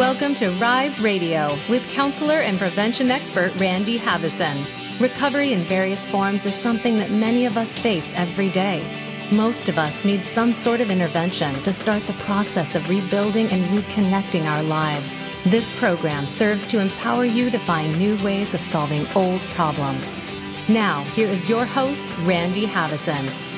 Welcome to Rise Radio with counselor and prevention expert Randy Haveson. Recovery in various forms is something that many of us face every day. Most of us need some sort of intervention to start the process of rebuilding and reconnecting our lives. This program serves to empower you to find new ways of solving old problems. Now, here is your host, Randy Haveson.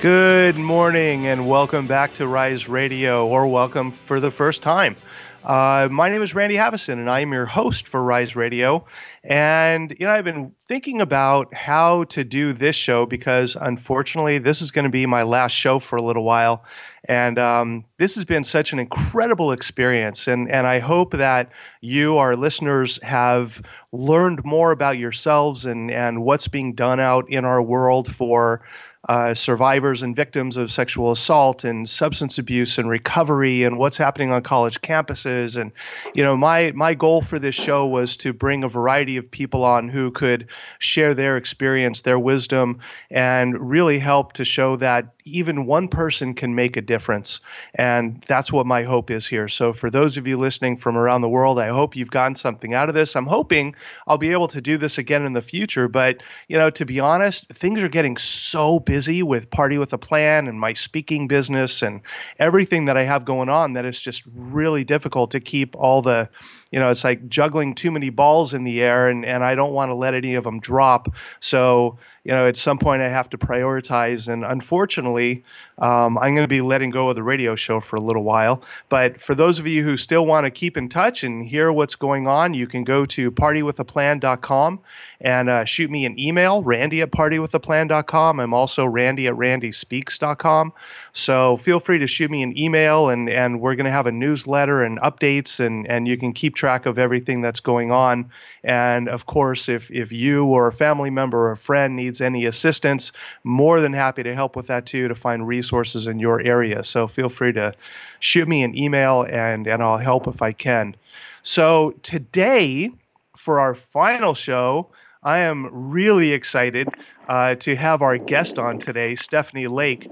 Good morning and welcome back to Rise Radio, or welcome for the first time. Uh, my name is Randy Haveson, and I am your host for Rise Radio. And you know, I've been thinking about how to do this show because, unfortunately, this is going to be my last show for a little while. And um, this has been such an incredible experience. And and I hope that you, our listeners, have learned more about yourselves and and what's being done out in our world for uh, survivors and victims of sexual assault and substance abuse and recovery and what's happening on college campuses. And you know my my goal for this show was to bring a variety of people on who could share their experience their wisdom and really help to show that even one person can make a difference. And that's what my hope is here. So for those of you listening from around the world i hope you've gotten something out of this. I'm hoping i'll be able to do this again in the future. But you know to be honest things are getting so busy with Party with a Plan and my speaking business and everything that I have going on that it's just really difficult to keep all the you know, it's like juggling too many balls in the air, and, and I don't want to let any of them drop. So, you know, at some point I have to prioritize. And unfortunately, um, I'm going to be letting go of the radio show for a little while. But for those of you who still want to keep in touch and hear what's going on, you can go to partywithaplan.com and uh, shoot me an email, randy at partywithaplan.com. I'm also randy at randyspeaks.com. So feel free to shoot me an email, and, and we're going to have a newsletter and updates, and, and you can keep track of everything that's going on. And of course, if, if you or a family member or a friend needs any assistance, more than happy to help with that too to find resources in your area. So feel free to shoot me an email, and, and I'll help if I can. So today, for our final show, I am really excited uh, to have our guest on today, Stephanie Lake.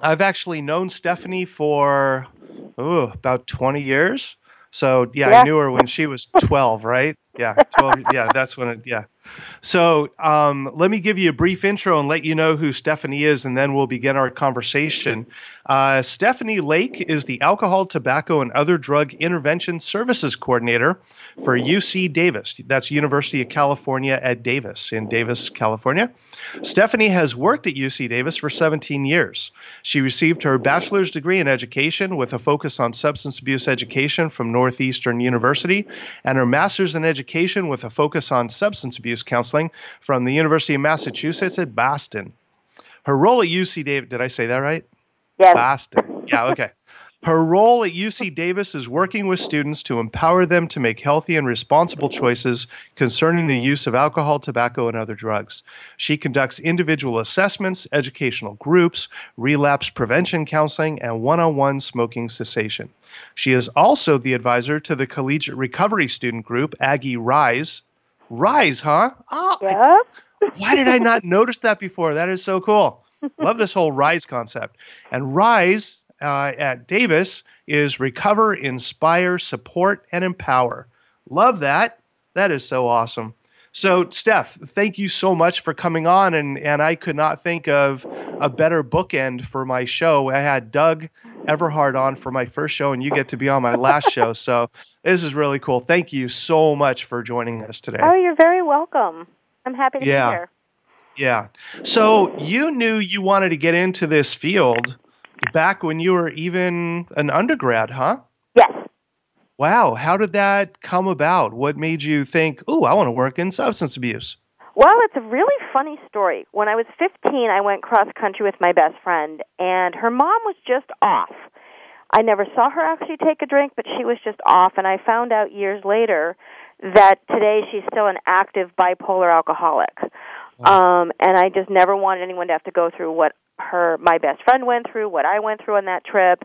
I've actually known Stephanie for oh, about 20 years. So yeah, yeah, I knew her when she was 12, right? Yeah, 12. yeah, that's when it. Yeah. So um, let me give you a brief intro and let you know who Stephanie is, and then we'll begin our conversation. Uh, Stephanie Lake is the Alcohol, Tobacco, and Other Drug Intervention Services Coordinator for UC Davis. That's University of California at Davis in Davis, California. Stephanie has worked at UC Davis for 17 years. She received her bachelor's degree in education with a focus on substance abuse education from Northeastern University and her master's in education with a focus on substance abuse counseling from the University of Massachusetts at Boston. Her role at UC Davis, did I say that right? Yes. Boston. Yeah, okay. Her role at UC Davis is working with students to empower them to make healthy and responsible choices concerning the use of alcohol, tobacco, and other drugs. She conducts individual assessments, educational groups, relapse prevention counseling, and one on one smoking cessation. She is also the advisor to the Collegiate Recovery Student Group, Aggie Rise. Rise, huh? Oh, yeah. why did I not notice that before? That is so cool. Love this whole Rise concept. And Rise uh, at Davis is recover, inspire, support, and empower. Love that. That is so awesome. So, Steph, thank you so much for coming on. And, and I could not think of a better bookend for my show. I had Doug Everhart on for my first show, and you get to be on my last show. So, this is really cool. Thank you so much for joining us today. Oh, you're very welcome. I'm happy to yeah. be here. Yeah. So, you knew you wanted to get into this field back when you were even an undergrad, huh? Yes. Wow. How did that come about? What made you think, oh, I want to work in substance abuse? Well, it's a really funny story. When I was 15, I went cross country with my best friend, and her mom was just off. I never saw her actually take a drink, but she was just off, and I found out years later that today she's still an active bipolar alcoholic. Um, and I just never wanted anyone to have to go through what her my best friend went through, what I went through on that trip.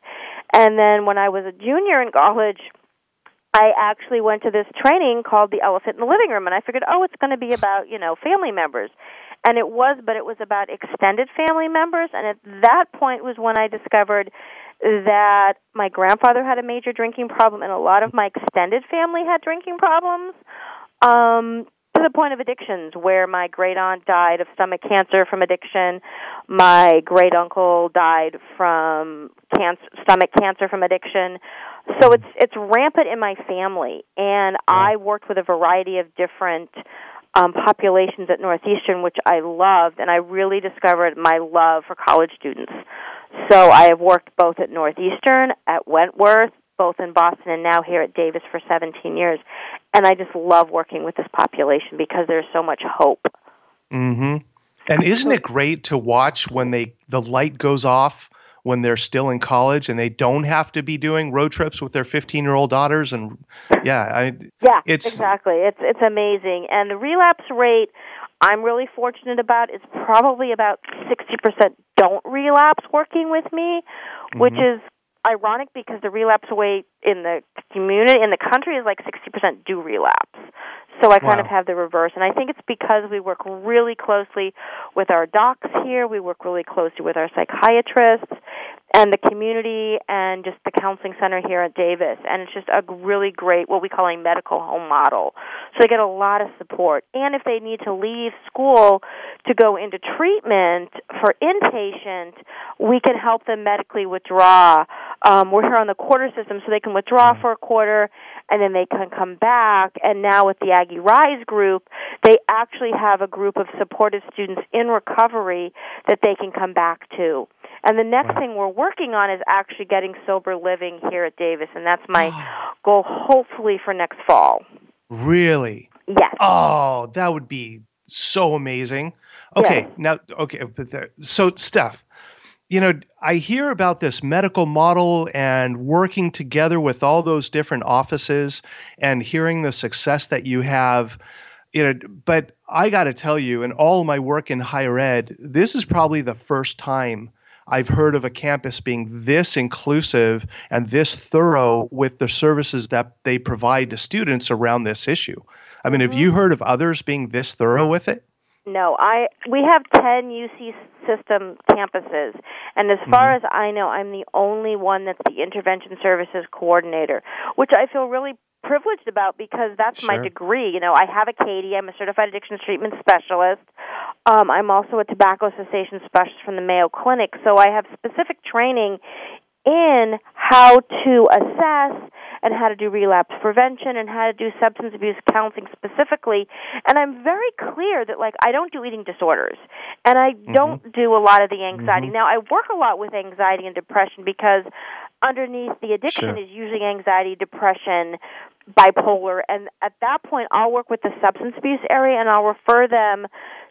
And then when I was a junior in college, I actually went to this training called the Elephant in the Living Room and I figured, "Oh, it's going to be about, you know, family members." And it was, but it was about extended family members and at that point was when I discovered that my grandfather had a major drinking problem and a lot of my extended family had drinking problems. Um, to the point of addictions, where my great aunt died of stomach cancer from addiction, my great uncle died from cancer, stomach cancer from addiction. So it's it's rampant in my family, and I worked with a variety of different um, populations at Northeastern, which I loved, and I really discovered my love for college students. So I have worked both at Northeastern, at Wentworth, both in Boston and now here at Davis for 17 years. And I just love working with this population because there's so much hope. Mhm. And isn't it great to watch when they the light goes off when they're still in college and they don't have to be doing road trips with their 15-year-old daughters and yeah, I Yeah, it's exactly. It's it's amazing. And the relapse rate I'm really fortunate about is probably about 60% don't relapse working with me, which Mhm. is ironic because the relapse rate in the community in the country is like 60% do relapse. So I kind Wow. of have the reverse and I think it's because we work really closely with our docs here, we work really closely with our psychiatrists and the community and just the counseling center here at Davis and it's just a really great what we call a medical home model. So they get a lot of support. And if they need to leave school to go into treatment for inpatient, we can help them medically withdraw. Um, we're here on the quarter system, so they can withdraw for a quarter, and then they can come back. And now with the Aggie Rise group, they actually have a group of supportive students in recovery that they can come back to. And the next Wow. thing we're working on is actually getting sober living here at Davis, and that's my goal, hopefully for next fall. really Yes. Oh, that would be so amazing. Okay, Yes. now okay, but there, so Steph, you know, I hear about this medical model and working together with all those different offices and hearing the success that you have. You know, but I got to tell you, in all my work in higher ed, this is probably the first time I've heard of a campus being this inclusive and this thorough with the services that they provide to students around this issue. I mean, have you mm-hmm. heard of others being this thorough with it? No, I we have 10 UC system campuses and as far as I know I'm the only one that's the intervention services coordinator, which I feel really privileged about because that's my degree. You know, I have a Katie, I'm a certified addiction treatment specialist. Um, I'm also a tobacco cessation specialist from the Mayo Clinic, so I have specific training in how to assess and how to do relapse prevention and how to do substance abuse counseling specifically. And I'm very clear that like I don't do eating disorders and I mm-hmm. don't do a lot of the anxiety. Mm-hmm. Now I work a lot with anxiety and depression because underneath the addiction Sure. is usually anxiety, depression, bipolar and at that point I'll work with the substance abuse area and I'll refer them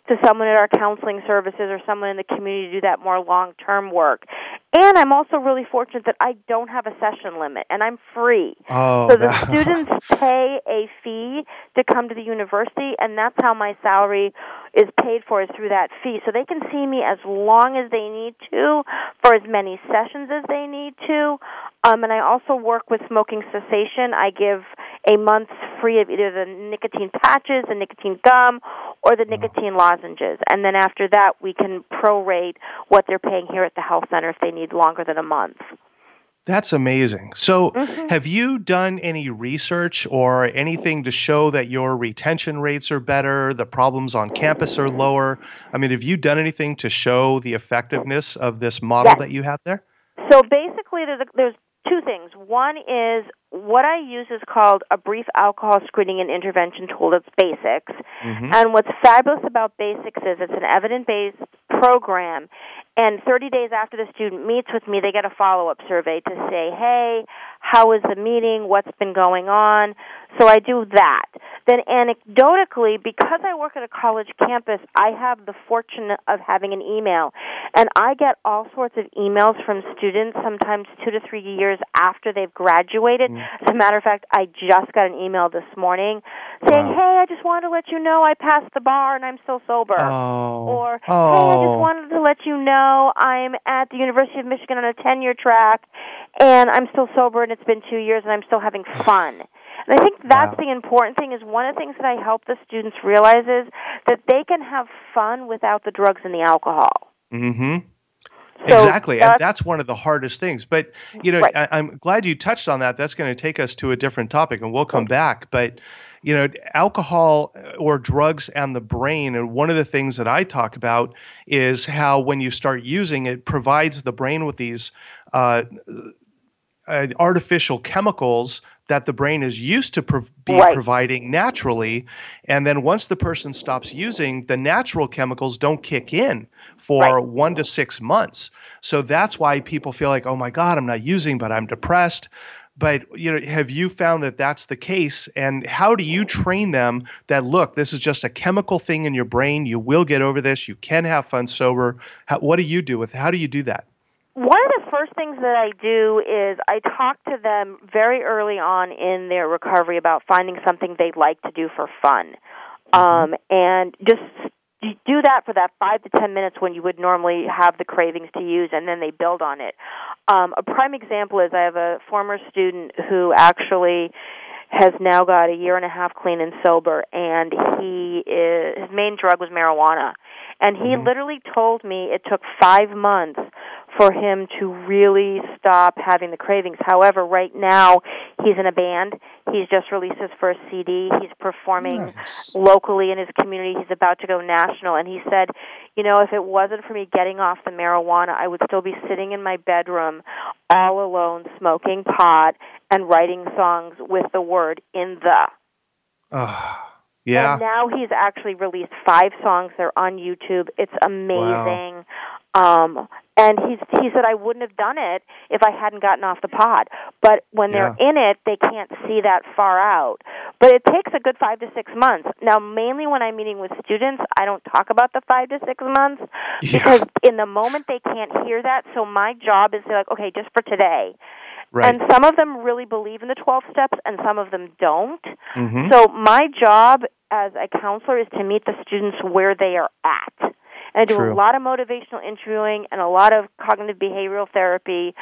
to someone at our counseling services or someone in the community to do that more long term work. And I'm also really fortunate that I don't have a session limit and I'm free. Oh, so the that- students pay a fee to come to the university and that's how my salary is paid for is through that fee. So they can see me as long as they need to for as many sessions as they need to. Um, and I also work with smoking cessation. I give a month free of either the nicotine patches, the nicotine gum, or the nicotine lozenges. And then after that, we can prorate what they're paying here at the health center if they need longer than a month. That's amazing. So, Mm-hmm. have you done any research or anything to show that your retention rates are better, the problems on campus are lower? I mean, have you done anything to show the effectiveness of this model Yes. that you have there? So basically, there's, a, there's two things. One is what I use is called a brief alcohol screening and intervention tool. That's BASICS. Mhm. And what's fabulous about BASICS is it's an evidence-based program. And 30 days after the student meets with me, they get a follow-up survey to say, "Hey, how was the meeting? What's been going on?" So I do that. Then anecdotally, because I work at a college campus, I have the fortune of having an email. And I get all sorts of emails from students, sometimes two to three years after they've graduated. As a matter of fact, I just got an email this morning saying, Wow. "Hey, I just wanted to let you know I passed the bar and I'm still sober." Oh. Or, hey, I oh. just wanted to let you know I'm at the University of Michigan on a 10 year track and I'm still sober and it's been two years and I'm still having fun. And I think that's Wow. the important thing is one of the things that I help the students realize is that they can have fun without the drugs and the alcohol. Mm-hmm. So exactly, and that's- that's one of the hardest things. But you know, Right. I, I'm glad you touched on that. That's going to take us to a different topic, and we'll come back. But you know, alcohol uh, or drugs and the brain, and one of the things that I talk about is how when you start using it, provides the brain with these uh, uh, artificial chemicals that the brain is used to prov- be Right. providing naturally. And then once the person stops using, the natural chemicals don't kick in for Right. one to six months. So that's why people feel like, oh my God, I'm not using, but I'm depressed. But you know, have you found that that's the case? And how do you train them that look, this is just a chemical thing in your brain. You will get over this. You can have fun sober. How, what do you do with? How do you do that? One of the first things that I do is I talk to them very early on in their recovery about finding something they like to do for fun. Um, and just you do that for that five to ten minutes when you would normally have the cravings to use, and then they build on it. Um, a prime example is I have a former student who actually has now got a year and a half clean and sober, and he is his main drug was marijuana, and he literally told me it took five months for him to really stop having the cravings. However, right now he's in a band. He's just released his first CD. He's performing Nice. locally in his community. He's about to go national. And he said, you know, if it wasn't for me getting off the marijuana, I would still be sitting in my bedroom all alone, smoking pot and writing songs with the word in the. Ah, yeah. And now he's actually released five songs. They're on YouTube. It's amazing. Um, and he's he said I wouldn't have done it if I hadn't gotten off the pod. But when they're in it, they can't see that far out. But it takes a good five to six months. Now, mainly when I'm meeting with students, I don't talk about the five to six months Yeah. because in the moment they can't hear that. So my job is to like, okay, just for today. Right. And some of them really believe in the 12 steps and some of them don't. Mhm. So my job as a counselor is to meet the students where they are at. And I do True. a lot of motivational interviewing and a lot of cognitive behavioral therapy,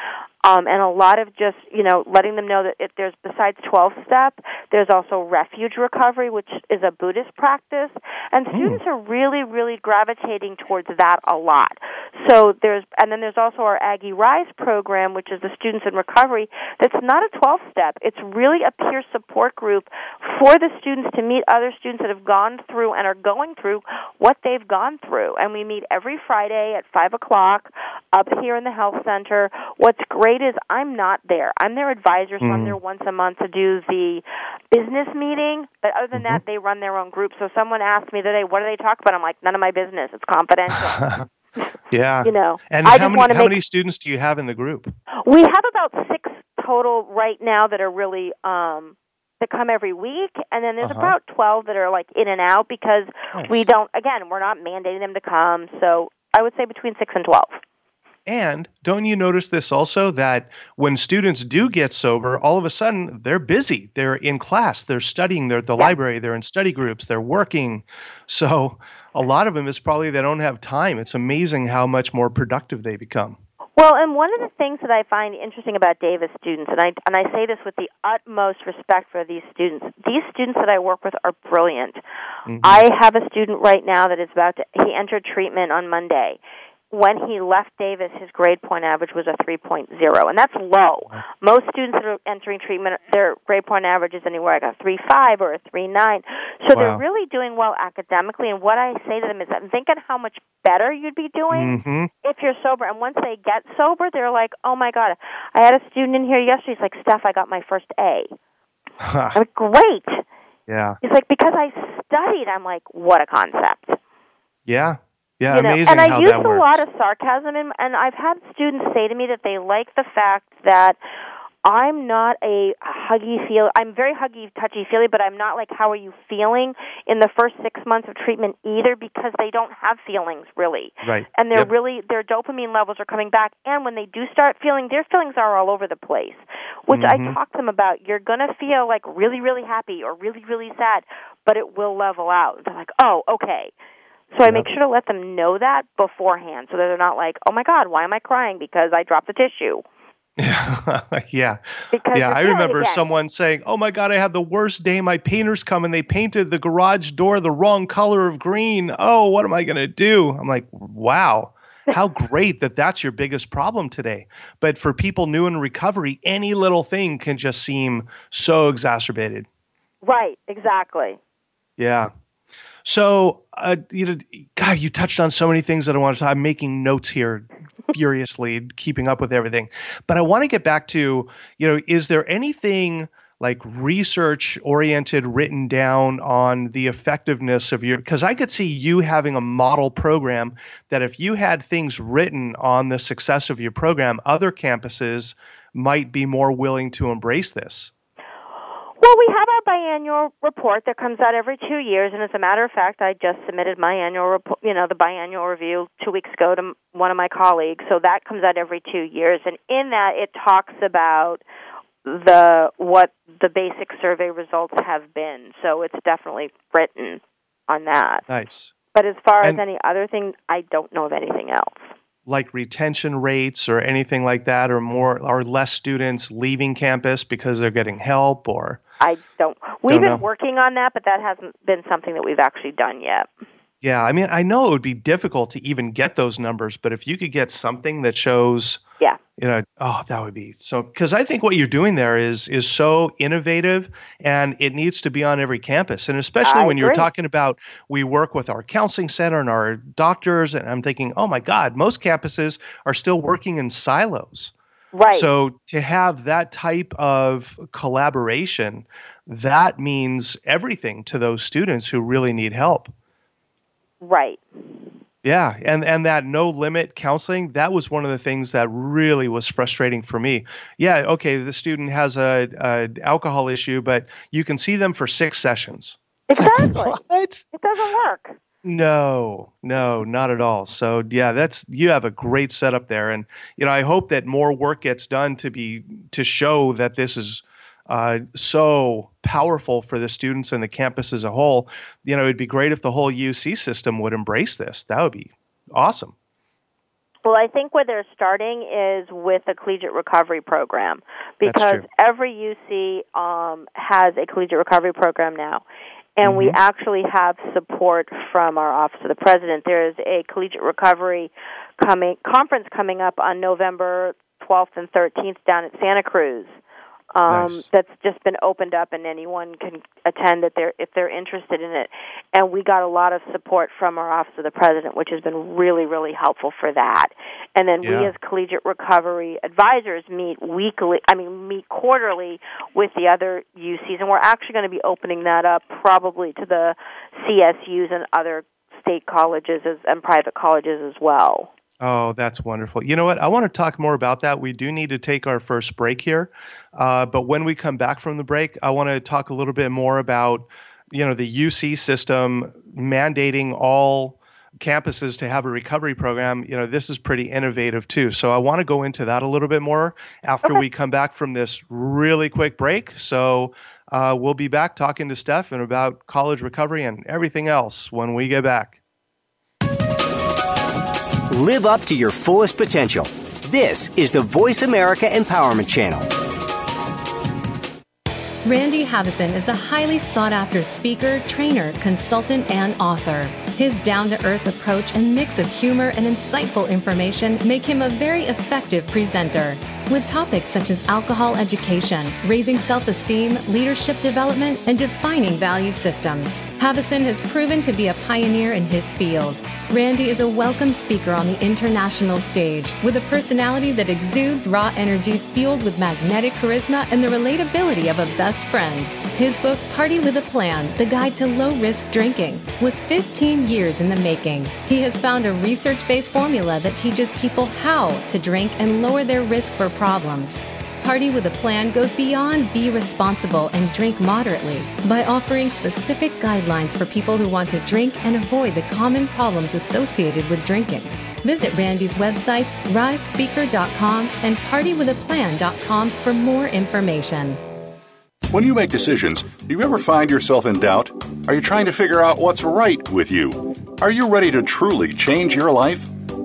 um, and a lot of just you know letting them know that if there's besides 12 step, there's also refuge recovery, which is a Buddhist practice, and students are really really gravitating towards that a lot. So there's and then there's also our Aggie Rise program, which is the students in recovery. That's not a 12 step. It's really a peer support group for the students to meet other students that have gone through and are going through what they've gone through. And we meet every Friday at five o'clock up here in the health center. What's great is I'm not there. I'm their advisor, so I'm Mm. there once a month to do the business meeting. But other than that, they run their own group. So someone asked me today, "What do they talk about?" I'm like, "None of my business. It's confidential." yeah. you know, And I how many how make many students do you have in the group? we have about six total right now that are really um that come every week and then there's Uh-huh. about 12 that are like in and out because Nice. we don't again we're not mandating them to come so i would say between 6 and 12 And don't you notice this also that when students do get sober, all of a sudden they're busy. They're in class, they're studying, they're at the Yeah. library, they're in study groups, they're working. So a lot of them is probably they don't have time. It's amazing how much more productive they become. Well, and one of the things that I find interesting about Davis students, and I and I say this with the utmost respect for these students. These students that I work with are brilliant. Mhm. I have a student right now that is about to. He entered treatment on Monday. When he left Davis, his grade point average was a 3.0, and that's low. Most students that are entering treatment, their grade point average is anywhere like a 3.5 or a 3.9. So Wow. they're really doing well academically. And what I say to them is, I'm thinking how much better you'd be doing hmm if you're sober. And once they get sober, they're like, oh my God, I had a student in here yesterday. He's like, Steph, I got my first A. I'm like, great. yeah. He's like, because I studied. I'm like, what a concept. Yeah. Yeah. you know, amazing and I how use that a works. lot of sarcasm, and, and I've had students say to me that they like the fact that I'm not a huggy feel. I'm very huggy, touchy feely, but I'm not like how are you feeling in the first six months of treatment either, because they don't have feelings really, right. and they're Yep. really their dopamine levels are coming back. And when they do start feeling, their feelings are all over the place, which I Mhm. talk to them about. You're gonna feel like really, really happy or really, really sad, but it will level out. They're like, oh, okay. So I make sure to let them know that beforehand so that they're not like, oh my God, why am I crying? Because I dropped the tissue. yeah. Because Yeah, I remember someone saying, "Oh my God, I had the worst day. My painters come and they painted the garage door the wrong color of green. Oh, what am I gonna do?" I'm like, "Wow." how great that that's your biggest problem today. But for people new in recovery, any little thing can just seem so exacerbated. Right, exactly. Yeah. So, uh, you know, God, you touched on so many things that I want to talk. I'm making notes here furiously, keeping up with everything. But I want to get back to, you know, is there anything like research oriented written down on the effectiveness of your because I could see you having a model program that if you had things written on the success of your program, other campuses might be more willing to embrace this. Well, we have our biannual report that comes out every two years, and as a matter of fact, I just submitted my annual report, you know, the biannual review two weeks ago to one of my colleagues. So that comes out every two years, and in that it talks about the what the basic survey results have been. So it's definitely written on that. Nice. But as far and as any other thing, I don't know of anything else. Like retention rates or anything like that, or more or less students leaving campus because they're getting help, or I don't. We've don't been know. working on that, but that hasn't been something that we've actually done yet. Yeah, I mean, I know it would be difficult to even get those numbers, but if you could get something that shows yeah. you know oh that would be so because i think what you're doing there is is so innovative and it needs to be on every campus. And especially I when agree. you're talking about we work with our counseling center and our doctors and i'm thinking oh my god most campuses are still working in silos. Right. So to have that type of collaboration that means everything to those students who really need help right yeah, and and that no limit counseling, that was one of the things that really was frustrating for me. Yeah, okay, the student has a, a alcohol issue, but you can see them for 6 sessions. Exactly. what? It doesn't work. No, no, not at all. So yeah, that's you have a great setup there, and you know I hope that more work gets done to be to show that this is uh, so powerful for the students and the campus as a whole. You know, it'd be great if the whole UC system would embrace this. That would be awesome. Well, I think where they're starting is with a collegiate recovery program because every UC um, has a collegiate recovery program now. And mm-hmm. we actually have support from our Office of the President. There is a collegiate recovery coming conference coming up on November 12th and 13th down at Santa Cruz um, nice. that's just been opened up and anyone can attend that they're if they're interested in it. And we got a lot of support from our office of the president, which has been really really helpful for that. And then yeah. we as collegiate recovery advisors meet weekly. I mean meet quarterly with the other UCs, and we're actually going to be opening that up probably to the CSUs and other state colleges as, and private colleges as well. Oh, that's wonderful. You know what? I want to talk more about that. We do need to take our first break here. Uh, but when we come back from the break, I want to talk a little bit more about, you know, the UC system mandating all campuses to have a recovery program. You know, this is pretty innovative too. So I want to go into that a little bit more after okay. we come back from this really quick break. So uh, we'll be back talking to steph and about college recovery and everything else when we get back. Live up to your fullest potential. This is the Voice America Empowerment Channel. Randy Haveson is a highly sought after speaker, trainer, consultant, and author. His down to earth approach and mix of humor and insightful information make him a very effective presenter. With topics such as alcohol education, raising self esteem, leadership development, and defining value systems, Haveson has proven to be a pioneer in his field. Randy is a welcome speaker on the international stage with a personality that exudes raw energy fueled with magnetic charisma and the relatability of a best friend. His book, Party with a Plan The Guide to Low Risk Drinking, was 15 years in the making. He has found a research based formula that teaches people how to drink and lower their risk for problems. Party with a Plan goes beyond be responsible and drink moderately by offering specific guidelines for people who want to drink and avoid the common problems associated with drinking. Visit Randy's websites, risespeaker.com and partywithaplan.com for more information. When you make decisions, do you ever find yourself in doubt? Are you trying to figure out what's right with you? Are you ready to truly change your life?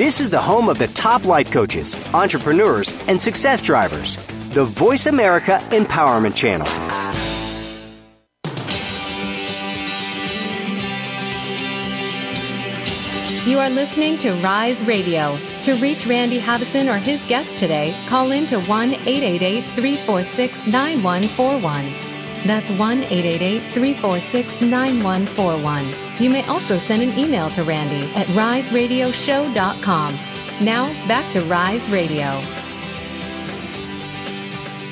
This is the home of the top life coaches, entrepreneurs, and success drivers. The Voice America Empowerment Channel. You are listening to Rise Radio. To reach Randy Haveson or his guest today, call in to 1 888 346 9141. That's 1 888 346 9141. You may also send an email to Randy at riseradioshow.com. Now, back to Rise Radio.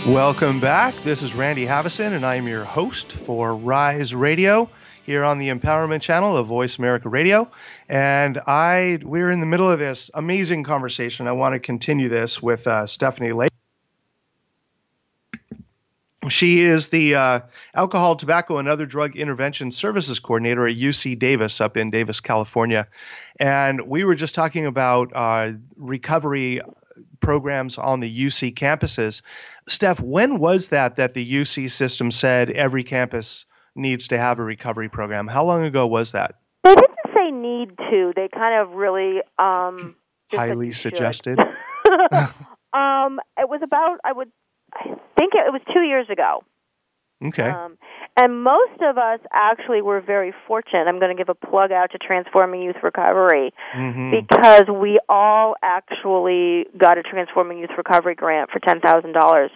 Welcome back. This is Randy Haveson, and I am your host for Rise Radio here on the Empowerment Channel of Voice America Radio. And I, we're in the middle of this amazing conversation. I want to continue this with uh, Stephanie Lake. She is the uh, Alcohol, Tobacco, and Other Drug Intervention Services Coordinator at UC Davis up in Davis, California. And we were just talking about uh, recovery programs on the UC campuses. Steph, when was that that the UC system said every campus needs to have a recovery program? How long ago was that? They didn't say need to. They kind of really um, highly suggested. um, it was about I would I think it, was two years ago. Okay. Um, and most of us actually were very fortunate. I'm going to give a plug out to Transforming Youth Recovery mm-hmm. because we all actually got a Transforming Youth Recovery grant for $10,000,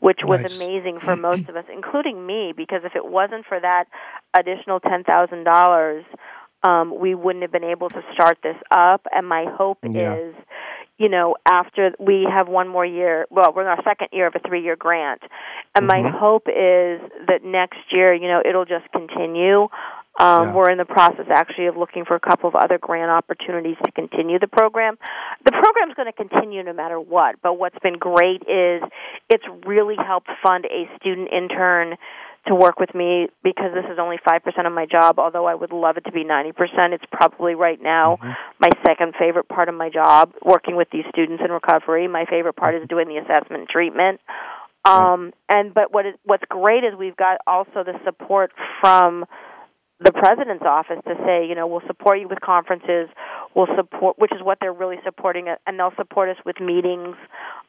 which was Nice. amazing for most of us, including me, because if it wasn't for that additional $10,000, um, we wouldn't have been able to start this up. And my hope Yeah. is you know, after we have one more year, well, we're in our second year of a three year grant. And my Mhm. hope is that next year, you know, it'll just continue. Um, Yeah. We're in the process actually of looking for a couple of other grant opportunities to continue the program. The program's going to continue no matter what, but what's been great is it's really helped fund a student intern to work with me because this is only 5% of my job, although I would love it to be 90%. It's probably right now my second favorite part of my job, working with these students in recovery. My favorite part is doing the assessment and treatment. Um, and but what is, what's great is we've got also the support from the president's office to say, you know, we'll support you with conferences, we'll support, which is what they're really supporting, and they'll support us with meetings.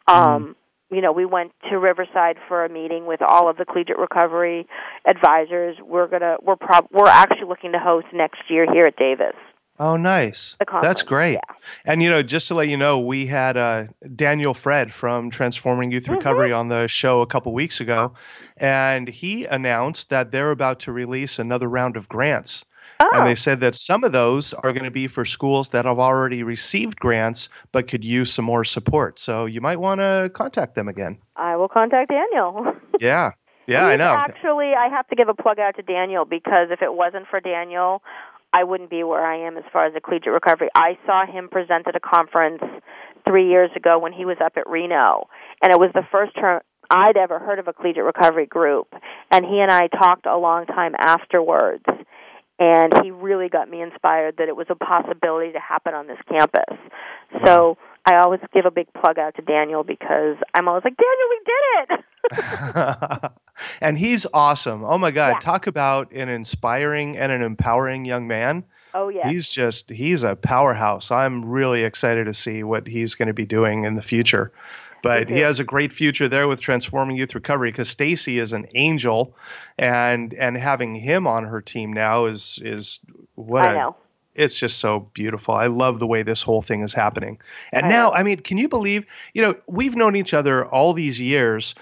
Um, You know, we went to Riverside for a meeting with all of the collegiate recovery advisors. We're gonna, we're prob, we're actually looking to host next year here at Davis. Oh, nice. That's great. Yeah. And you know, just to let you know, we had uh, Daniel Fred from Transforming Youth Recovery on the show a couple weeks ago, and he announced that they're about to release another round of grants. Oh, And they oh. said that some of those are going to be for schools that have already received grants but could use some more support. So you might want to contact them again. I will contact Daniel. Yeah. Yeah, I know. Actually, I have to give a plug out to Daniel because if it wasn't for Daniel, I wouldn't be where I am as far as the collegiate recovery. I saw him present at a conference three years ago when he was up at Reno, and it was the first term I'd ever heard of a collegiate recovery group. And he and I talked a long time afterwards, and he really got me inspired that it was a possibility to happen on this campus. So I always give a big plug out to Daniel because I'm always like, Daniel, we did it. and he's awesome. Oh my God. Yeah. Talk about an inspiring and an empowering young man. Oh yeah. He's just, he's a powerhouse. I'm really excited to see what he's going to be doing in the future. But he has a great future there with transforming youth recovery because Stacy is an angel, and and having him on her team now is is what I a- know. it's just so beautiful. I love the way this whole thing is happening. And I now, know. I mean, can you believe, you know, we've known each other all these years.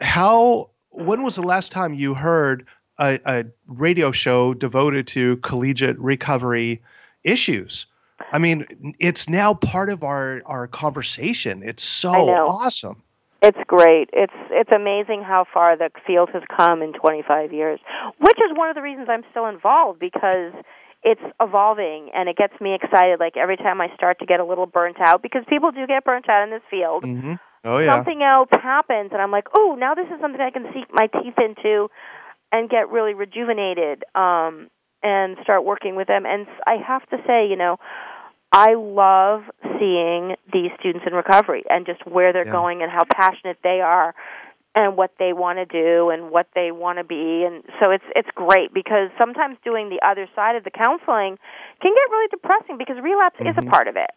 How, when was the last time you heard a, a radio show devoted to collegiate recovery issues? I mean, it's now part of our, our conversation. It's so awesome. It's great. It's it's amazing how far the field has come in 25 years, which is one of the reasons I'm still involved because it's evolving and it gets me excited like every time I start to get a little burnt out because people do get burnt out in this field. hmm Oh yeah. something else happens, and I'm like, oh, now this is something I can sink my teeth into, and get really rejuvenated, um, and start working with them. And I have to say, you know, I love seeing these students in recovery and just where they're Yeah. going and how passionate they are and what they want to do and what they want to be and so it's it's great because sometimes doing the other side of the counseling can get really depressing because relapse is a Mhm. part of it.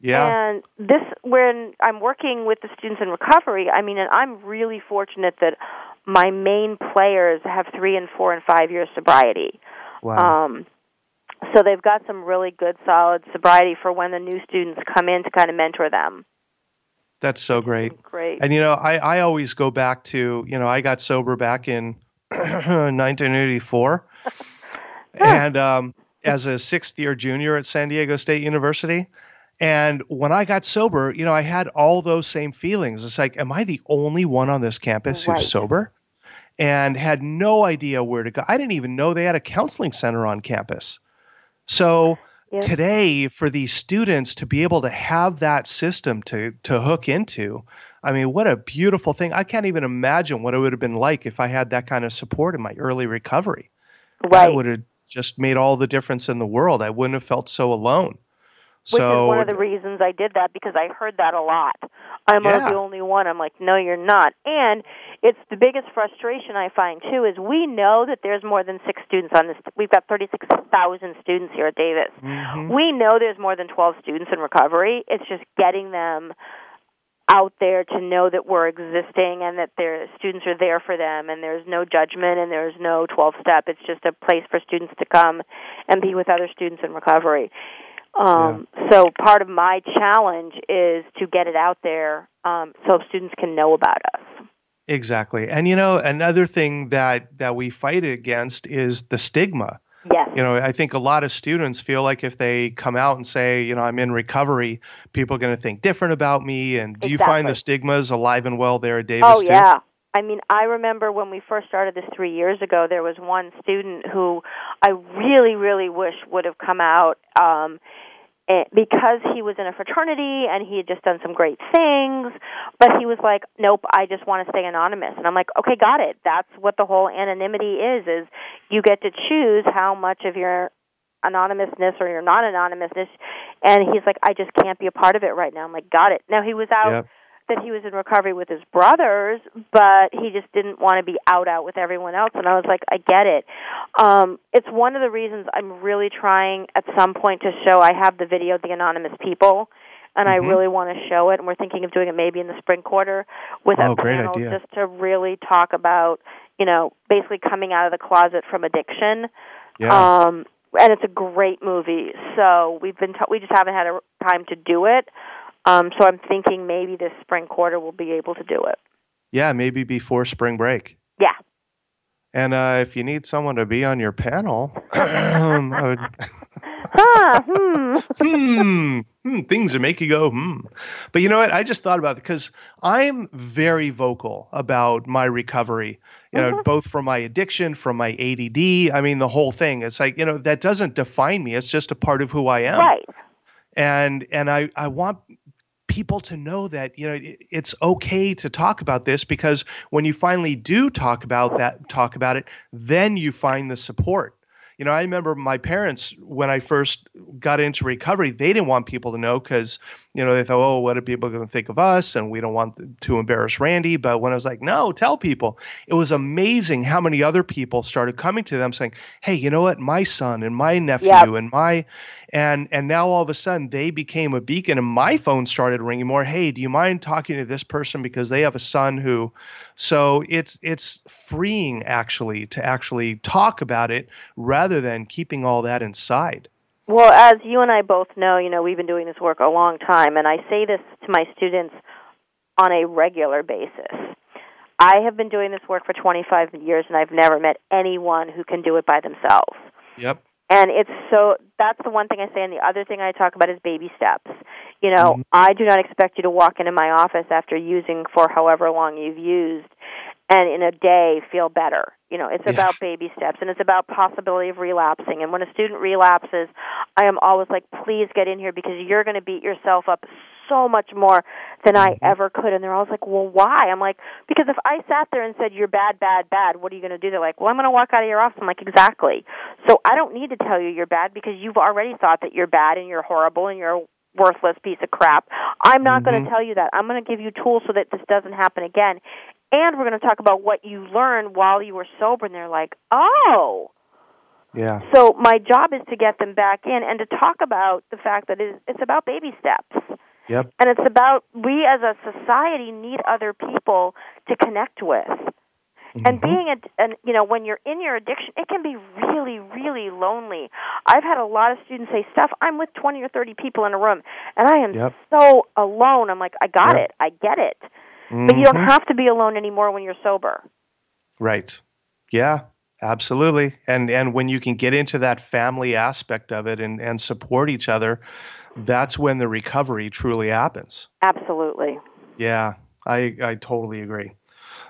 Yeah. And this, when I'm working with the students in recovery, I mean, and I'm really fortunate that my main players have three and four and five years sobriety. wow. Um, so they've got some really good, solid sobriety for when the new students come in to kind of mentor them. That's so great. Great. And you know, I, I always go back to, you know, I got sober back in 1984. and um, as a sixth year junior at San Diego State University. And when I got sober, you know, I had all those same feelings. It's like, am I the only one on this campus Right. who's sober? And had no idea where to go. I didn't even know they had a counseling center on campus. So today, for these students to be able to have that system to to hook into, I mean, what a beautiful thing. I can't even imagine what it would have been like if I had that kind of support in my early recovery. That right. would have just made all the difference in the world. I wouldn't have felt so alone. Which so is one of the reasons I did that because I heard that a lot. I'm Yeah. the only one. I'm like, no, you're not. And it's the biggest frustration I find too is we know that there's more than six students on this. We've got 36,000 students here at Davis. Mhm. We know there's more than 12 students in recovery. It's just getting them out there to know that we're existing and that their students are there for them and there's no judgment and there's no 12 step. It's just a place for students to come and be with other students in recovery. Um, So part of my challenge is to get it out there um, so students can know about us. exactly. And you know, another thing that that we fight against is the stigma. Yes. You know, I think a lot of students feel like if they come out and say, you know, I'm in recovery, people are going to think different about me. And do you find the stigmas alive and well there at Davis Oh too? yeah. I mean, I remember when we first started this three years ago. There was one student who I really, really wish would have come out um, eh, because he was in a fraternity and he had just done some great things. But he was like, "Nope, I just want to stay anonymous." And I'm like, "Okay, got it. That's what the whole anonymity is. Is you get to choose how much of your anonymousness or your non-anonymousness." And he's like, "I just can't be a part of it right now." I'm like, "Got it." Now he was out Yep. That he was in recovery with his brothers, but he just didn't want to be out out with everyone else. And I was like, I get it. Um, it's one of the reasons I'm really trying at some point to show. I have the video, the anonymous people, and Mhm. I really want to show it. And we're thinking of doing it maybe in the spring quarter with Oh, a great panel idea. just to really talk about, you know, basically coming out of the closet from addiction. Yeah. Um, and it's a great movie. So we've been t- we just haven't had a time to do it. Um, so I'm thinking maybe this spring quarter we'll be able to do it. yeah, maybe before spring break. Yeah. And uh, if you need someone to be on your panel, I would, Huh, hmm. hmm, hmm, things are making you go, hmm. But you know what? I just thought about it because I'm very vocal about my recovery, you know, Mhm. both from my addiction, from my ADD. I mean, the whole thing. It's like, you know, that doesn't define me. It's just a part of who I am. Right. and and I I want people to know that you know it, it's okay to talk about this because when you finally do talk about that talk about it then you find the support. You know i remember my parents when i first got into recovery they didn't want people to know because you know they thought oh what are people going to think of us? And we don't want to embarrass randy. But when i was like no tell people. It was amazing how many other people started coming to them saying hey you know what? My son and my nephew Yep. and my and and now all of a sudden they became a beacon and my phone started ringing more hey do you mind talking to this person because they have a son who so it's it's freeing actually to actually talk about it rather than keeping all that inside Well, as you and I both know, you know, we've been doing this work a long time, and I say this to my students on a regular basis. I have been doing this work for 25 years, and I've never met anyone who can do it by themselves. yep And it's so that's the one thing I say, and the other thing I talk about is baby steps. You know, Mhm. I do not expect you to walk into my office after using for however long you've used and in a day feel better. You know, it's Yeah. about baby steps and it's about possibility of relapsing. And when a student relapses, I am always like, please get in here because you're going to beat yourself up so much more than I Mm-hmm. ever could. And they're always like, well, why? I'm like, because if I sat there and said, you're bad, bad, bad, what are you going to do? They're like, well, I'm going to walk out of your office. I'm like, exactly. So I don't need to tell you you're bad because you've already thought that you're bad and you're horrible and you're a worthless piece of crap. I'm not going Mhm. to tell you that. I'm going to give you tools so that this doesn't happen again. And we're going to talk about what you learned while you were sober. And they're like, oh. Yeah. So my job is to get them back in and to talk about the fact that it's about baby steps. Yep. And it's about we as a society need other people to connect with. And Mhm. being a, and you know, when you're in your addiction, it can be really, really lonely. I've had a lot of students say, "Stuff, I'm with 20 or 30 people in a room, and I am Yep. so alone." I'm like, "I got Yep. it, I get it." But you don't Mhm. have to be alone anymore when you're sober. Right. Yeah, absolutely. And and when you can get into that family aspect of it and, and support each other, that's when the recovery truly happens. Absolutely. Yeah, I I totally agree.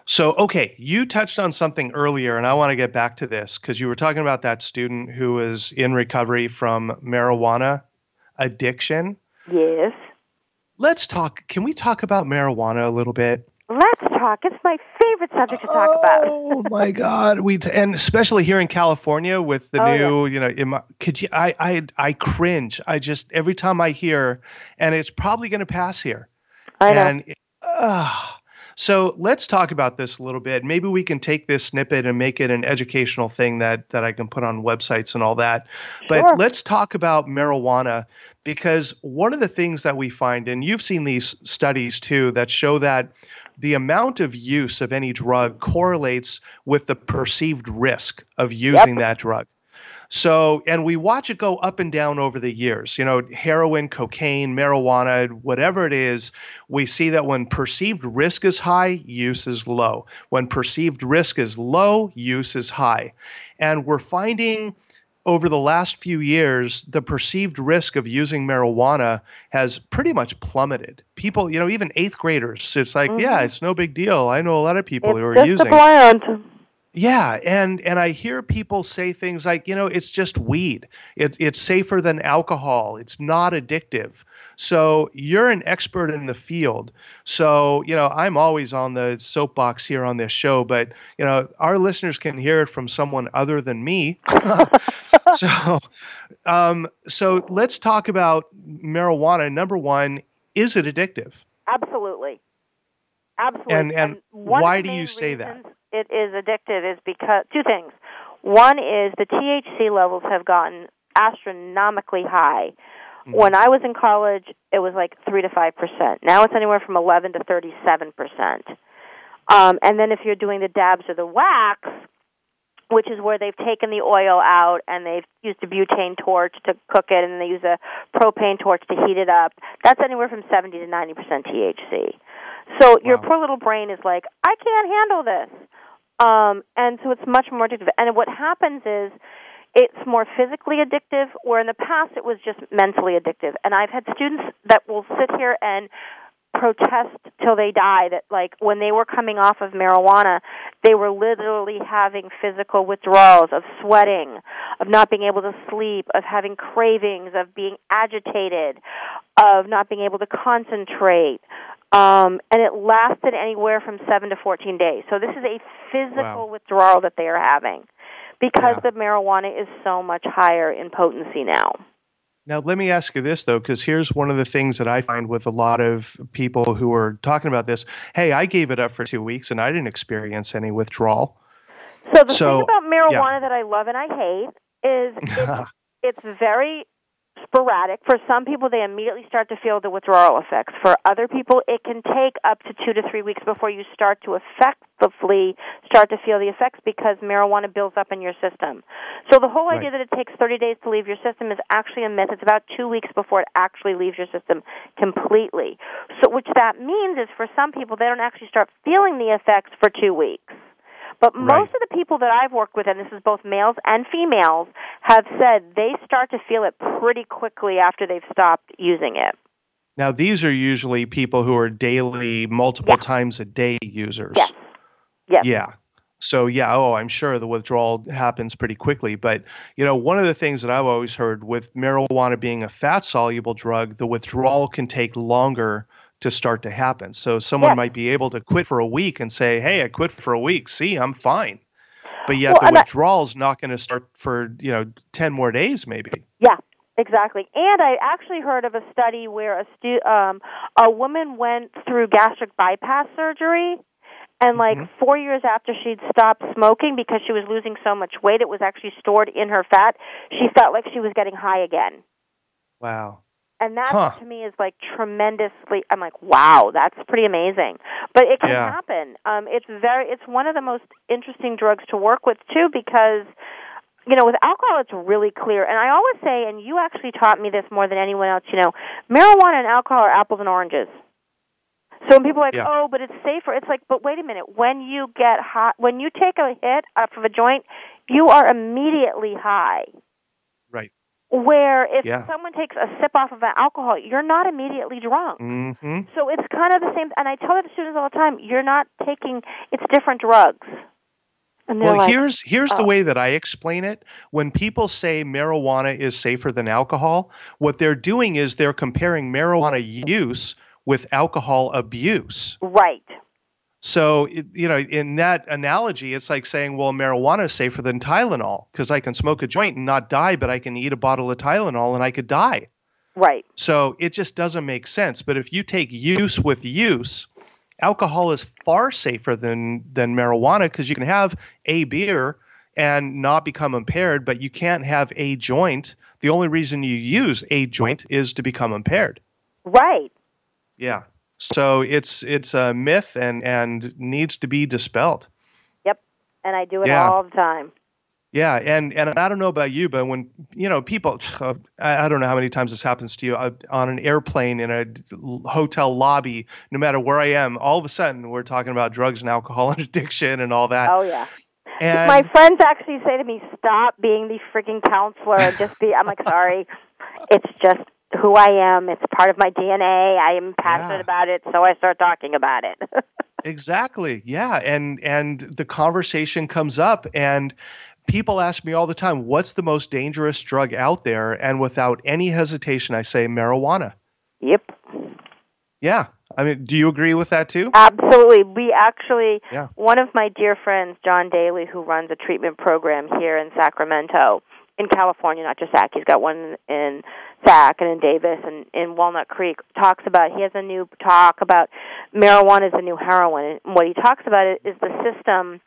So, okay, you touched on something earlier, and I want to get back to this because you were talking about that student who is in recovery from marijuana addiction. Yes. Let's talk. Can we talk about marijuana a little bit? Let's talk. It's my favorite subject to talk about. Oh my God! We t- and especially here in California with the Oh, new, you know, my, could you? I I I cringe. I just every time I hear, and it's probably going to pass here. I know. And uh, so let's talk about this a little bit. Maybe we can take this snippet and make it an educational thing that that I can put on websites and all that. But Sure. let's talk about marijuana because one of the things that we find, and you've seen these studies too, that show that the amount of use of any drug correlates with the perceived risk of using that drug. So, and we watch it go up and down over the years. You know, heroin, cocaine, marijuana, whatever it is, we see that when perceived risk is high, use is low. When perceived risk is low, use is high. And we're finding over the last few years, the perceived risk of using marijuana has pretty much plummeted. People, you know, even eighth graders, it's like, yeah, mm-hmm. it's no big deal. I know a lot of people it's who are just using. a plant. Yeah, and and I hear people say things like, you know, it's just weed. It, it's safer than alcohol. It's not addictive. So you're an expert in the field. So you know, I'm always on the soapbox here on this show, but you know, our listeners can hear it from someone other than me. so, um, so let's talk about marijuana. Number one, is it addictive? Absolutely. Absolutely. And- and of why do you say that? It is addictive is because two things. One is the THC levels have gotten astronomically high. Mm-hmm. When I was in college, it was like 3 to 5%. Now it's anywhere from 11 to 37%. Um, and then if you're doing the dabs or the wax, which is where they've taken the oil out and they've used a butane torch to cook it and they use a propane torch to heat it up. That's anywhere from 70 to 90% THC. So your poor little brain is like, I can't handle this. Um, and so it's much more addictive. And what happens is it's more physically addictive, where in the past it was just mentally addictive. And I've had students that will sit here and protest till they die that like when they were coming off of marijuana they were literally having physical withdrawals of sweating of not being able to sleep of having cravings of being agitated of not being able to concentrate um, and it lasted anywhere from 7 to 14 days so this is a physical Wow. withdrawal that they are having because Yeah. the marijuana is so much higher in potency now Now, let me ask you this, though, because here's one of the things that I find with a lot of people who are talking about this. Hey, I gave it up for two weeks and I didn't experience any withdrawal. So the So, thing about marijuana that I love and I hate is it's, it's very sporadic. For some people, they immediately start to feel the withdrawal effects. For other people, it can take up to two to three weeks before you start to effectively start to feel the effects because marijuana builds up in your system. So the whole idea that it takes 30 days to leave your system is actually a myth. It's about two weeks before it actually leaves your system completely. So which that means is for some people, they don't actually start feeling the effects for two weeks. But most Right. of the people that I've worked with, and this is both males and females, have said they start to feel it pretty quickly after they've stopped using it. Now, these are usually people who are daily, multiple Yeah. times a day users. Yes. Yes. Yeah. So yeah, oh, I'm sure the withdrawal happens pretty quickly. But you know, one of the things that I've always heard with marijuana being a fat soluble drug, the withdrawal can take longer to start to happen. So someone Yeah. might be able to quit for a week and say, "Hey, I quit for a week. See, I'm fine." But yet Well, the withdrawal is not going to start for you know ten more days, maybe. Yeah, exactly. And I actually heard of a study where a stu- um, a woman went through gastric bypass surgery, and like Mhm. four years after she'd stopped smoking because she was losing so much weight, it was actually stored in her fat. She felt like she was getting high again. Wow. And that Huh. to me is like tremendously. I'm like, wow, that's pretty amazing. But it can Yeah. happen. Um, it's very. It's one of the most interesting drugs to work with too because, you know, with alcohol it's really clear. And I always say, and you actually taught me this more than anyone else. You know, marijuana and alcohol are apples and oranges. So when people are like, Yeah. oh, but it's safer, it's like, but wait a minute. When you get hot, when you take a hit off of a joint, you are immediately high Right. Where if Yeah. someone takes a sip off of an alcohol, you're not immediately drunk. hmm So it's kind of the same. And I tell the students all the time: you're not taking. It's different drugs. And Well, like, here's here's the oh. way that I explain it. When people say marijuana is safer than alcohol, what they're doing is they're comparing marijuana use with alcohol abuse. right, So, it, you know, in that analogy, it's like saying, well, marijuana is safer than Tylenol because I can smoke a joint and not die, but I can eat a bottle of Tylenol and I could die. right, So it just doesn't make sense. But if you take use with use, alcohol is far safer than than marijuana because you can have a beer and not become impaired, but you can't have a joint. The only reason you use a joint is to become impaired. right. Yeah. So it's it's a myth and and needs to be dispelled. Yep, and I do it Yeah. all the time. Yeah, and and I don't know about you, but when you know people, I, don't know how many times this happens to you uh, on an airplane in a hotel lobby. No matter where I am, all of a sudden we're talking about drugs and alcohol and addiction and all that. Oh yeah. and My friends actually say to me, "Stop being the freaking counselor and just be." I'm like, sorry. It's just who I am. It's part of my DNA. I am passionate Yeah. about it, so I start talking about it. Exactly. Yeah, and and the conversation comes up and people ask me all the time, "What's the most dangerous drug out there?" And without any hesitation, I say marijuana. yep. Yeah. I mean, do you agree with that too? Absolutely. We actually, Yeah. one of my dear friends, John Daly, who runs a treatment program here in Sacramento, in California, not just Sac, he's got one in Sac and in Davis and in Walnut Creek, talks about, he has a new talk about marijuana is the new heroin. And what he talks about is the system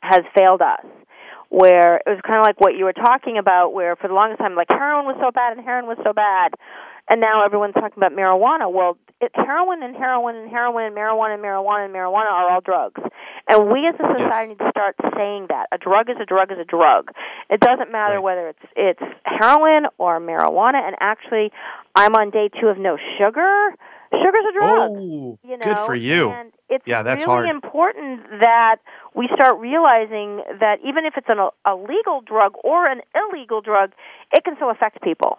has failed us. Where it was kind of like what you were talking about, where for the longest time, like heroin was so bad and heroin was so bad, and now everyone's talking about marijuana. Well, it, heroin and heroin and heroin and marijuana and marijuana and marijuana are all drugs, and we as a society Yes. need to start saying that a drug is a drug is a drug. It doesn't matter Right. whether it's it's heroin or marijuana. And actually, I'm on day two of no sugar. Sugar's a drug. Oh, you know, good for you. And it's Yeah, that's really hard. important that we start realizing that even if it's an, a legal drug or an illegal drug, it can still affect people.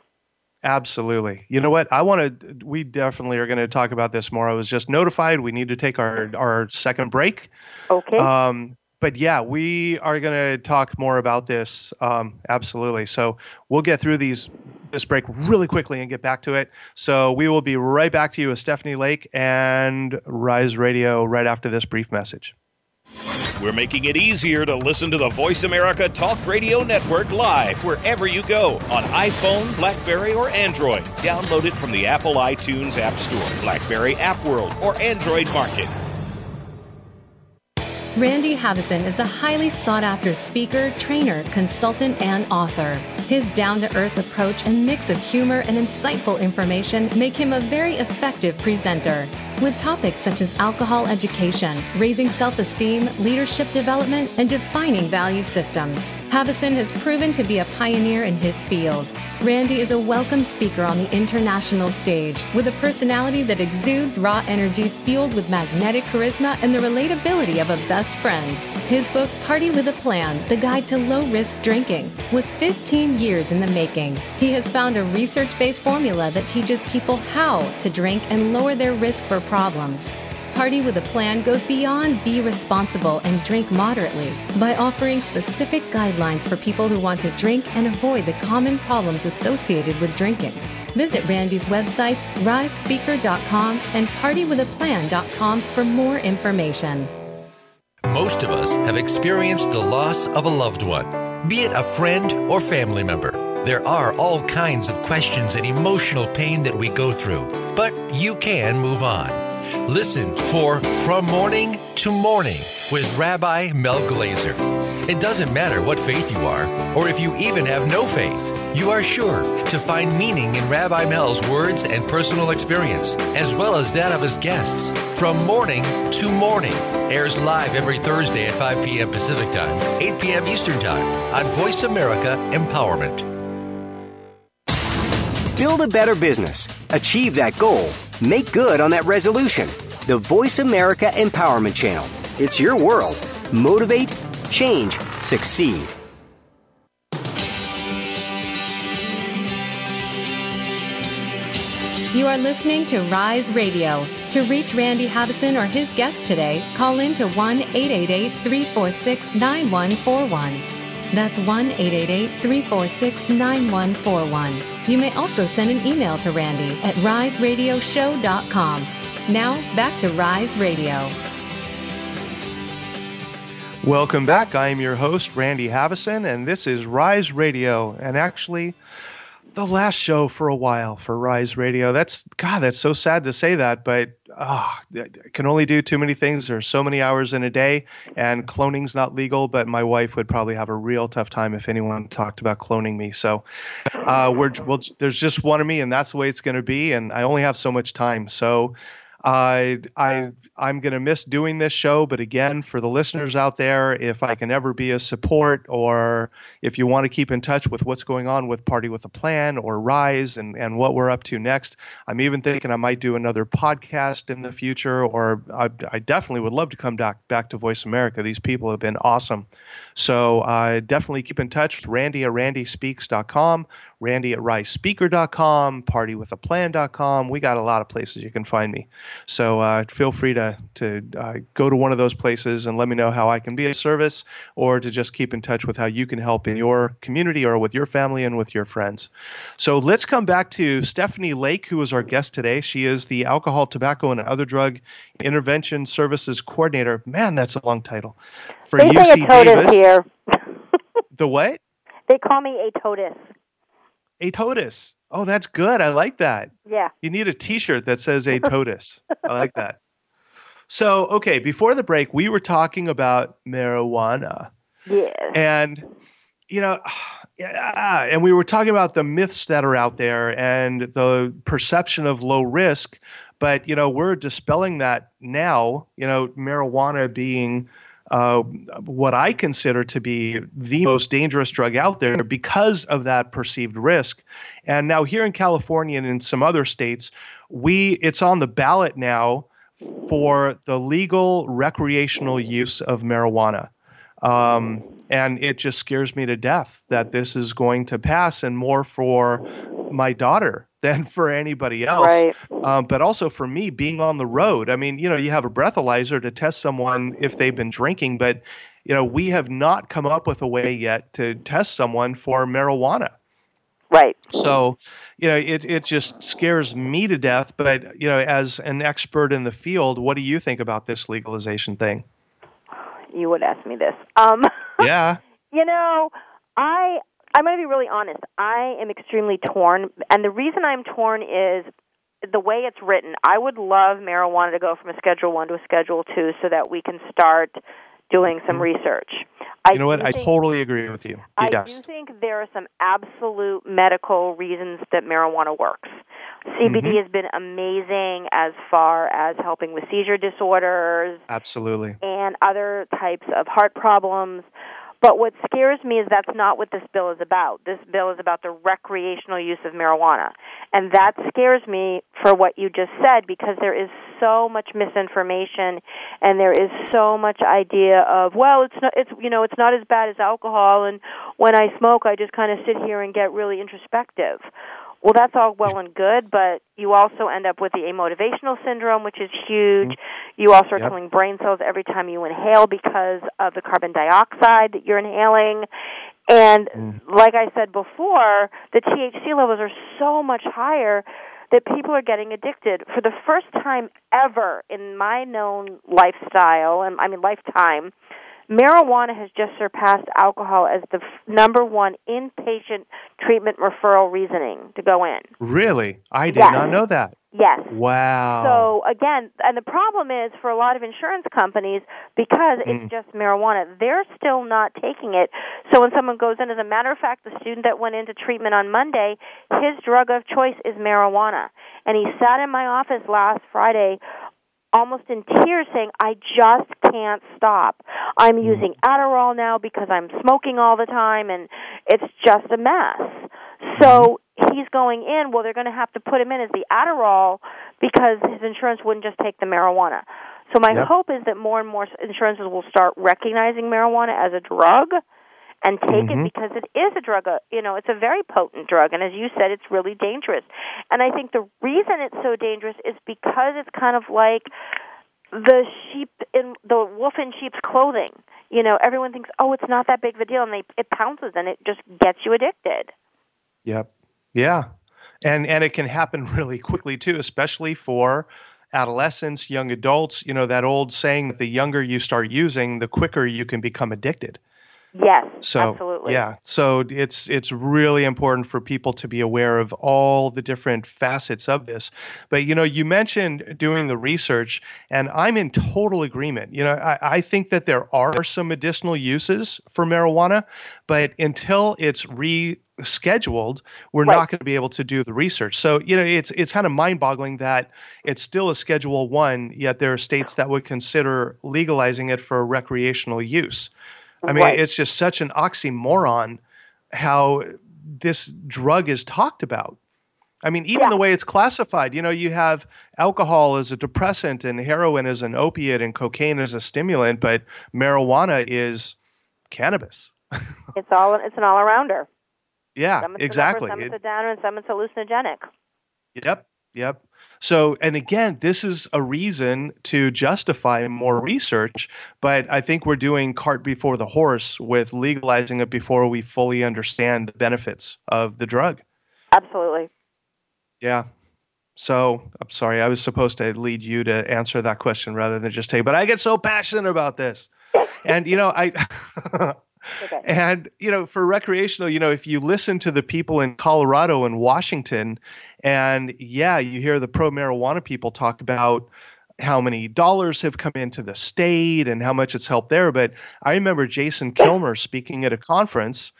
Absolutely. You know what? I want to. We definitely are going to talk about this more. I was just notified we need to take our our second break. Okay. Um, but yeah, we are going to talk more about this. Um, absolutely. So we'll get through these this break really quickly and get back to it. So we will be right back to you with Stephanie Lake and Rise Radio right after this brief message. We're making it easier to listen to the Voice America Talk Radio Network live wherever you go on iPhone, Blackberry, or Android. Download it from the Apple iTunes App Store, Blackberry App World, or Android Market. Randy Haveson is a highly sought after speaker, trainer, consultant, and author. His down to earth approach and mix of humor and insightful information make him a very effective presenter. With topics such as alcohol education, raising self esteem, leadership development, and defining value systems, Haveson has proven to be a pioneer in his field. Randy is a welcome speaker on the international stage with a personality that exudes raw energy fueled with magnetic charisma and the relatability of a best friend. His book, Party with a Plan The Guide to Low Risk Drinking, was 15 years in the making. He has found a research based formula that teaches people how to drink and lower their risk for problems. Party with a Plan goes beyond be responsible and drink moderately by offering specific guidelines for people who want to drink and avoid the common problems associated with drinking. Visit Randy's websites, risespeaker.com and partywithaplan.com for more information. Most of us have experienced the loss of a loved one, be it a friend or family member. There are all kinds of questions and emotional pain that we go through, but you can move on. Listen for From Morning to Morning with Rabbi Mel Glazer. It doesn't matter what faith you are, or if you even have no faith. You are sure to find meaning in Rabbi Mel's words and personal experience, as well as that of his guests. From Morning to Morning airs live every Thursday at 5 p.m. Pacific Time, 8 p.m. Eastern Time on Voice America Empowerment. Build a better business, achieve that goal, make good on that resolution. The Voice America Empowerment Channel. It's your world. Motivate, change, succeed. You are listening to Rise Radio. To reach Randy Haveson or his guest today, call in to 1 888 346 9141. That's 1 888 346 9141. You may also send an email to Randy at riseradioshow.com. Now, back to Rise Radio. Welcome back. I am your host, Randy Haveson, and this is Rise Radio. And actually, the last show for a while for Rise Radio. That's God, that's so sad to say that, but oh, I can only do too many things. There's so many hours in a day, and cloning's not legal. But my wife would probably have a real tough time if anyone talked about cloning me. So uh, we're well, there's just one of me, and that's the way it's going to be. And I only have so much time, so. I I I'm going to miss doing this show, but again, for the listeners out there, if I can ever be a support or if you want to keep in touch with what's going on with Party with a Plan or Rise and, and what we're up to next, I'm even thinking I might do another podcast in the future, or I, I definitely would love to come back, back to Voice America. These people have been awesome. So uh, definitely keep in touch with Randy at randyspeaks.com, Randy at risespeaker.com, partywithaplan.com. We got a lot of places you can find me. So uh, feel free to, to uh, go to one of those places and let me know how I can be of service or to just keep in touch with how you can help in your community or with your family and with your friends. So let's come back to Stephanie Lake, who is our guest today. She is the Alcohol, Tobacco, and Other Drug Intervention Services Coordinator. Man, that's a long title. For they UC say a TOTUS Davis. here. The what? They call me a TOTUS. A TOTUS. Oh, that's good. I like that. Yeah. You need a T-shirt that says a TOTUS. I like that. So, okay, before the break, we were talking about marijuana, Yes. and you know, yeah, and we were talking about the myths that are out there and the perception of low risk. But you know, we're dispelling that now. You know, marijuana being uh, what I consider to be the most dangerous drug out there because of that perceived risk. And now here in California and in some other states, we it's on the ballot now for the legal recreational use of marijuana. Um, and it just scares me to death that this is going to pass and more for my daughter than for anybody else. Right. Um, but also for me being on the road. I mean, you know, you have a breathalyzer to test someone if they've been drinking, but you know, we have not come up with a way yet to test someone for marijuana. Right. So, you know, it, it just scares me to death. But, you know, as an expert in the field, what do you think about this legalization thing? You would ask me this. Um, Yeah. you know, I I'm going to be really honest. I am extremely torn, and the reason I'm torn is the way it's written. I would love marijuana to go from a Schedule One to a Schedule Two, so that we can start doing some research. I Mm-hmm. You know what? I think- totally agree with you. I yes. do think there are some absolute medical reasons that marijuana works. CBD Mhm. has been amazing as far as helping with seizure disorders Absolutely. and other types of heart problems. But what scares me is that's not what this bill is about. This bill is about the recreational use of marijuana. And that scares me for what you just said because there is so much misinformation and there is so much idea of, well, it's not it's you know, it's not as bad as alcohol and when I smoke I just kind of sit here and get really introspective. Well, that's all well and good, but you also end up with the amotivational syndrome, which is huge. Mm-hmm. You also are yep. killing brain cells every time you inhale because of the carbon dioxide that you're inhaling. And mm. like I said before, the THC levels are so much higher that people are getting addicted. For the first time ever in my known lifestyle, and I mean lifetime, marijuana has just surpassed alcohol as the f- number one inpatient treatment referral reasoning to go in. Really? I did yes. not know that. Yes. Wow. So again, and the problem is for a lot of insurance companies because mm. it's just marijuana, they're still not taking it. So when someone goes in, as a matter of fact, the student that went into treatment on Monday, his drug of choice is marijuana, and he sat in my office last Friday almost in tears saying, I just can't stop. I'm mm. using Adderall now because I'm smoking all the time and it's just a mess. So mm-hmm. he's going in, well, they're going to have to put him in as the Adderall because his insurance wouldn't just take the marijuana. So my yep. hope is that more and more insurances will start recognizing marijuana as a drug and take mm-hmm. it because it is a drug. Uh, you know, it's a very potent drug, and as you said, it's really dangerous. And I think the reason it's so dangerous is because it's kind of like the sheep in the wolf in sheep's clothing. You know, everyone thinks, oh, it's not that big of a deal, and they it pounces and it just gets you addicted. Yep. Yeah. And and it can happen really quickly too, especially for adolescents, young adults. You know that old saying that the younger you start using, the quicker you can become addicted. Yes, so, absolutely. Yeah, so it's it's really important for people to be aware of all the different facets of this. But you know, you mentioned doing the research, and I'm in total agreement. You know, I, I think that there are some medicinal uses for marijuana, but until it's rescheduled, we're right. not going to be able to do the research. So you know, it's it's kind of mind-boggling that it's still a Schedule One, yet there are states that would consider legalizing it for recreational use. I mean, right. it's just such an oxymoron how this drug is talked about. I mean, even yeah. the way it's classified, you know, you have alcohol as a depressant and heroin as an opiate and cocaine as a stimulant, but marijuana is cannabis. it's all it's an all arounder. Yeah, some exactly. Some it's a downer and some it's hallucinogenic. Yep, yep. So, and again, this is a reason to justify more research, but I think we're doing cart before the horse with legalizing it before we fully understand the benefits of the drug. Absolutely. Yeah. So, I'm sorry, I was supposed to lead you to answer that question rather than just take, but I get so passionate about this. and, you know, I. Okay. And you know, for recreational, you know, if you listen to the people in Colorado and Washington, and yeah, you hear the pro marijuana people talk about how many dollars have come into the state and how much it's helped there. But I remember Jason Kilmer speaking at a conference,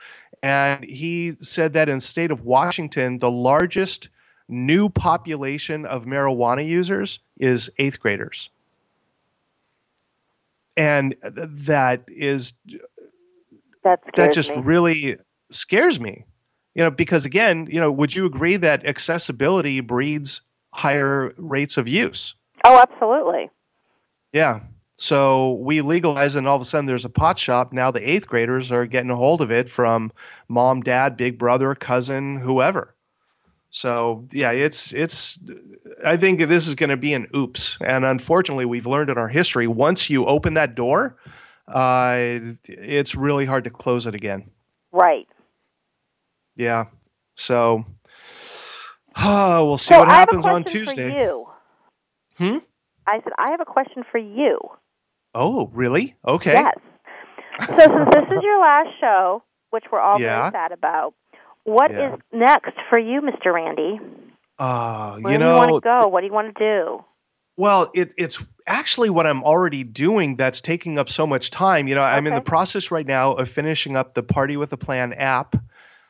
and he said that in the state of Washington, the largest new population of marijuana users is eighth graders. And that is that, that just me. really scares me. You know, because again, you know, would you agree that accessibility breeds higher rates of use? Oh, absolutely. Yeah. So we legalize, and all of a sudden there's a pot shop. Now the eighth graders are getting a hold of it from mom, dad, big brother, cousin, whoever. So yeah, it's it's. I think this is going to be an oops, and unfortunately, we've learned in our history once you open that door, uh, it's really hard to close it again. Right. Yeah. So, oh, we'll see so what happens on Tuesday. you. Hmm. I said I have a question for you. Oh, really? Okay. Yes. So since this is your last show, which we're all yeah. very sad about, what yeah. is next for you, Mr. Randy? Uh, Where you do know, you want to go? What do you want to do? Well, it, it's actually what I'm already doing that's taking up so much time. You know, I'm in the process right now of finishing up the Party with a Plan app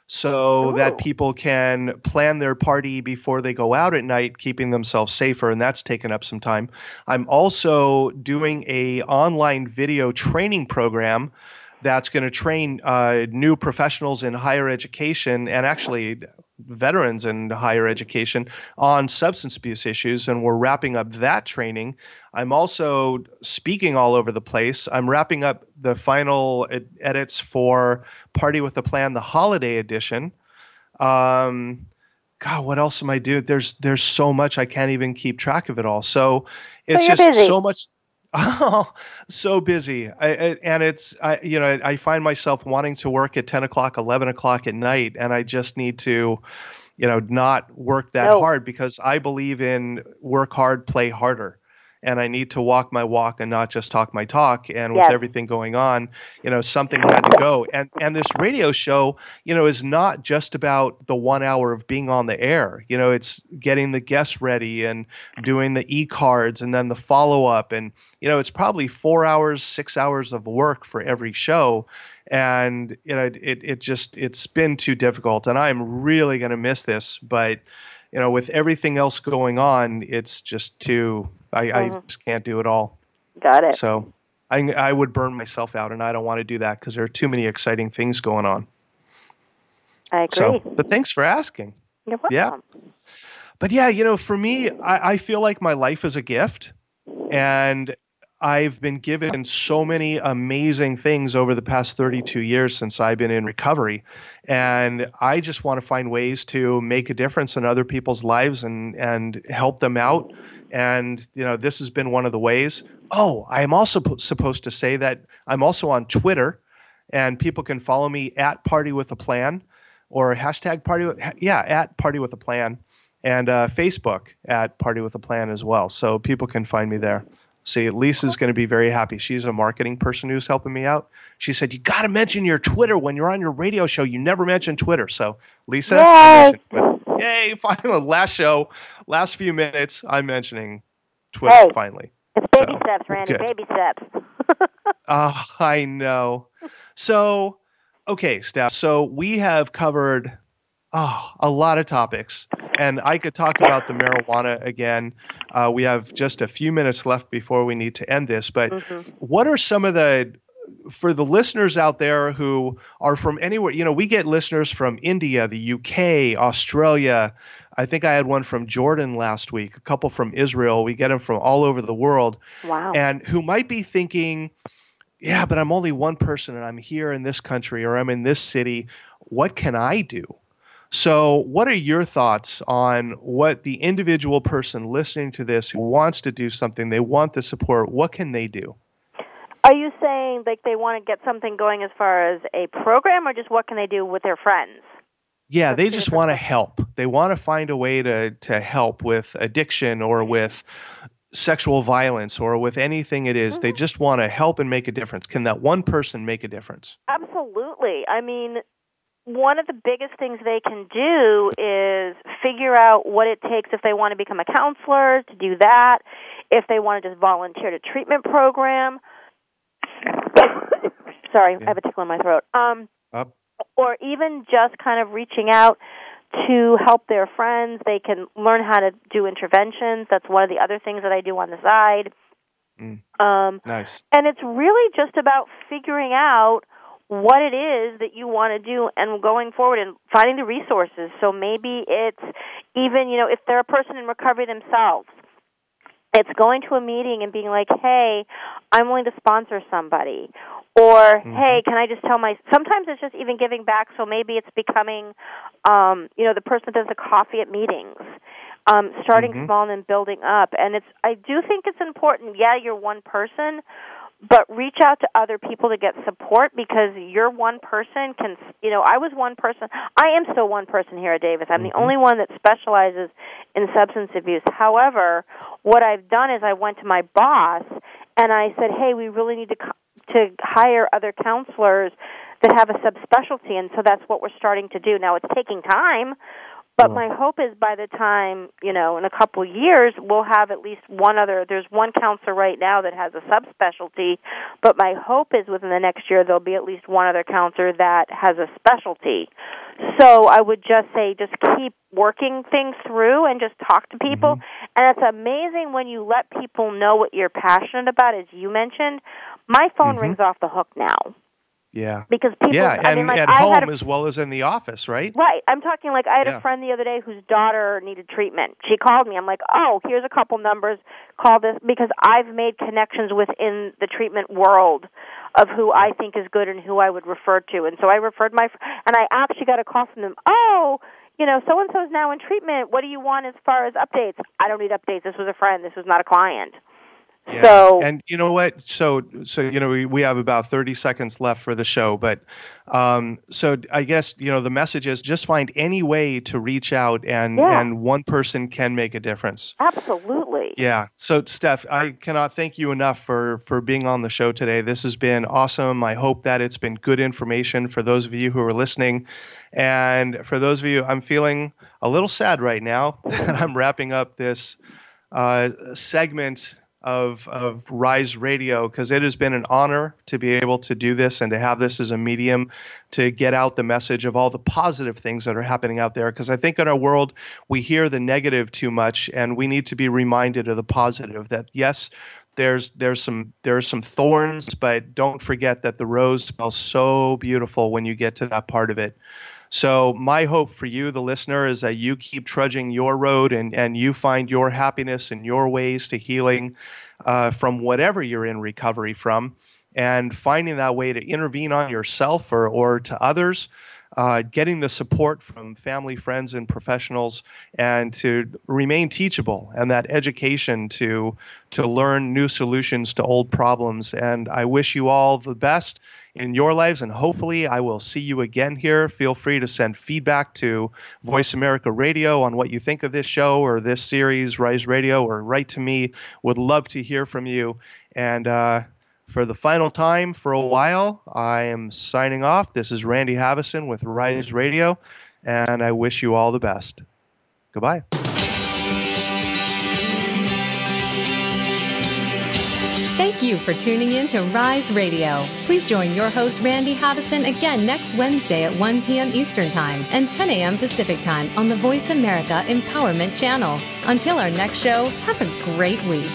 so Ooh. that people can plan their party before they go out at night, keeping themselves safer, and that's taken up some time. I'm also doing a online video training program that's going to train uh, new professionals in higher education and actually veterans in higher education on substance abuse issues, and we're wrapping up that training. I'm also speaking all over the place. I'm wrapping up the final ed- edits for Party with a Plan, the holiday edition. Um, God, what else am I doing? There's there's so much I can't even keep track of it all. So it's you're just busy. so much. Oh, so busy. I, I, and it's I you know I, I find myself wanting to work at ten o'clock, eleven o'clock at night, and I just need to, you know, not work that No. hard because I believe in work hard, play harder. And I need to walk my walk and not just talk my talk. And with Yes. everything going on, you know, something had to go. And and this radio show, you know, is not just about the one hour of being on the air. You know, it's getting the guests ready and doing the e cards and then the follow up. And you know, it's probably four hours, six hours of work for every show. And you know, it it just it's been too difficult. And I'm really going to miss this, but you know, with everything else going on, it's just too. I, I Mhm. just can't do it all. Got it. So I, I would burn myself out, and I don't want to do that because there are too many exciting things going on. I agree. So, but thanks for asking. You're welcome. yeah. But yeah, you know, for me, I, I feel like my life is a gift, and I've been given so many amazing things over the past 32 years since I've been in recovery, and I just want to find ways to make a difference in other people's lives and and help them out. And you know, this has been one of the ways. Oh, I am also po- supposed to say that I'm also on Twitter, and people can follow me at Party with a Plan, or hashtag Party with yeah at Party with a Plan and uh, Facebook at Party with a Plan as well. So people can find me there. See, Lisa's going to be very happy. She's a marketing person who's helping me out. She said, "You got to mention your Twitter when you're on your radio show. You never mention Twitter." So, Lisa, Yay! Twitter. Yay! Finally, last show, last few minutes, I'm mentioning Twitter. Hey. Finally. It's baby So, steps, Randy. good. Baby steps. Oh, I know. So, okay, Steph. So we have covered oh, a lot of topics, and I could talk about the marijuana again. Uh, we have just a few minutes left before we need to end this, but Mhm. what are some of the for the listeners out there who are from anywhere you know we get listeners from india the uk australia i think i had one from jordan last week a couple from israel we get them from all over the world Wow. and who might be thinking, yeah, but I'm only one person and I'm here in this country or I'm in this city. What can I do? So, what are your thoughts on what the individual person listening to this who wants to do something, they want the support, what can they do? Are you saying like they want to get something going as far as a program, or just what can they do with their friends? Yeah, they just want to help. They want to find a way to to help with addiction or mm-hmm. with sexual violence or with anything it is. They mm-hmm. just want to help and make a difference. Can that one person make a difference? Absolutely. I mean, one of the biggest things they can do is figure out what it takes if they want to become a counselor to do that, if they want to just volunteer to treatment program. Sorry, I have a tickle in my throat. Um, Up. or even just kind of reaching out to help their friends. They can learn how to do interventions. That's one of the other things that I do on the side. Mm. Um, Nice. and it's really just about figuring out what it is that you want to do and going forward and finding the resources. So maybe it's even, you know, if they're a person in recovery themselves, it's going to a meeting and being like, "Hey, I'm willing to sponsor somebody." Or, "Hey, can I just tell my sometimes it's just even giving back, so maybe it's becoming um, you know, the person that does the coffee at meetings. Um, starting Mhm. small and then building up. And it's I do think it's important. Yeah, you're one person, but reach out to other people to get support because you're one person can you know i was one person i am still one person here at davis. I'm the mm-hmm. only one that specializes in substance abuse. However what i've done is i went to my boss and i said hey we really need to to hire other counselors that have a subspecialty. And so that's what we're starting to do. Now it's taking time but my hope is by the time, you know, in a couple years, we'll have at least one other. There's one counselor right now that has a subspecialty, but my hope is within the next year there'll be at least one other counselor that has a specialty. So I would just say just keep working things through and just talk to people. And it's amazing when you let people know what you're passionate about, as you mentioned. My phone Mhm. rings off the hook now Yeah. because people. Yeah, I and mean, like at I home a as well as in the office, right? Right. I'm talking like I had Yeah. a friend the other day whose daughter needed treatment. She called me. I'm like, "Oh, here's a couple numbers. Call this because I've made connections within the treatment world of who I think is good and who I would refer to." And so I referred my and I actually got a call from them. "Oh, you know, so and so is now in treatment. What do you want as far as updates? I don't need updates. This was a friend. This was not a client. Yeah. So and you know what? So so you know we, we have about 30 seconds left for the show, but um, so I guess you know the message is just find any way to reach out and Yeah. and one person can make a difference. absolutely. Yeah. So Steph, I cannot thank you enough for for being on the show today. This has been awesome. I hope that it's been good information for those of you who are listening. And for those of you, I'm feeling a little sad right now that I'm wrapping up this uh, segment of of Rise Radio because it has been an honor to be able to do this and to have this as a medium to get out the message of all the positive things that are happening out there. Because I think in our world we hear the negative too much, and we need to be reminded of the positive. That yes, there's there's some there's some thorns, but don't forget that the rose smells so beautiful when you get to that part of it. So my hope for you, the listener, is that you keep trudging your road and, and you find your happiness and your ways to healing uh, from whatever you're in recovery from, and finding that way to intervene on yourself or, or to others, uh, getting the support from family, friends, and professionals, and to remain teachable and that education to to learn new solutions to old problems. And I wish you all the best in your lives, and hopefully, I will see you again here. Feel free to send feedback to Voice America Radio on what you think of this show or this series, Rise Radio, or write to me. Would love to hear from you. And uh, for the final time, for a while, I am signing off. This is Randy Haveson with Rise Radio, and I wish you all the best. Goodbye. Thank you for tuning in to Rise Radio. Please join your host, Randy Haveson, again next Wednesday at 1 p.m. Eastern Time and 10 a.m. Pacific Time on the Voice America Empowerment Channel. Until our next show, have a great week.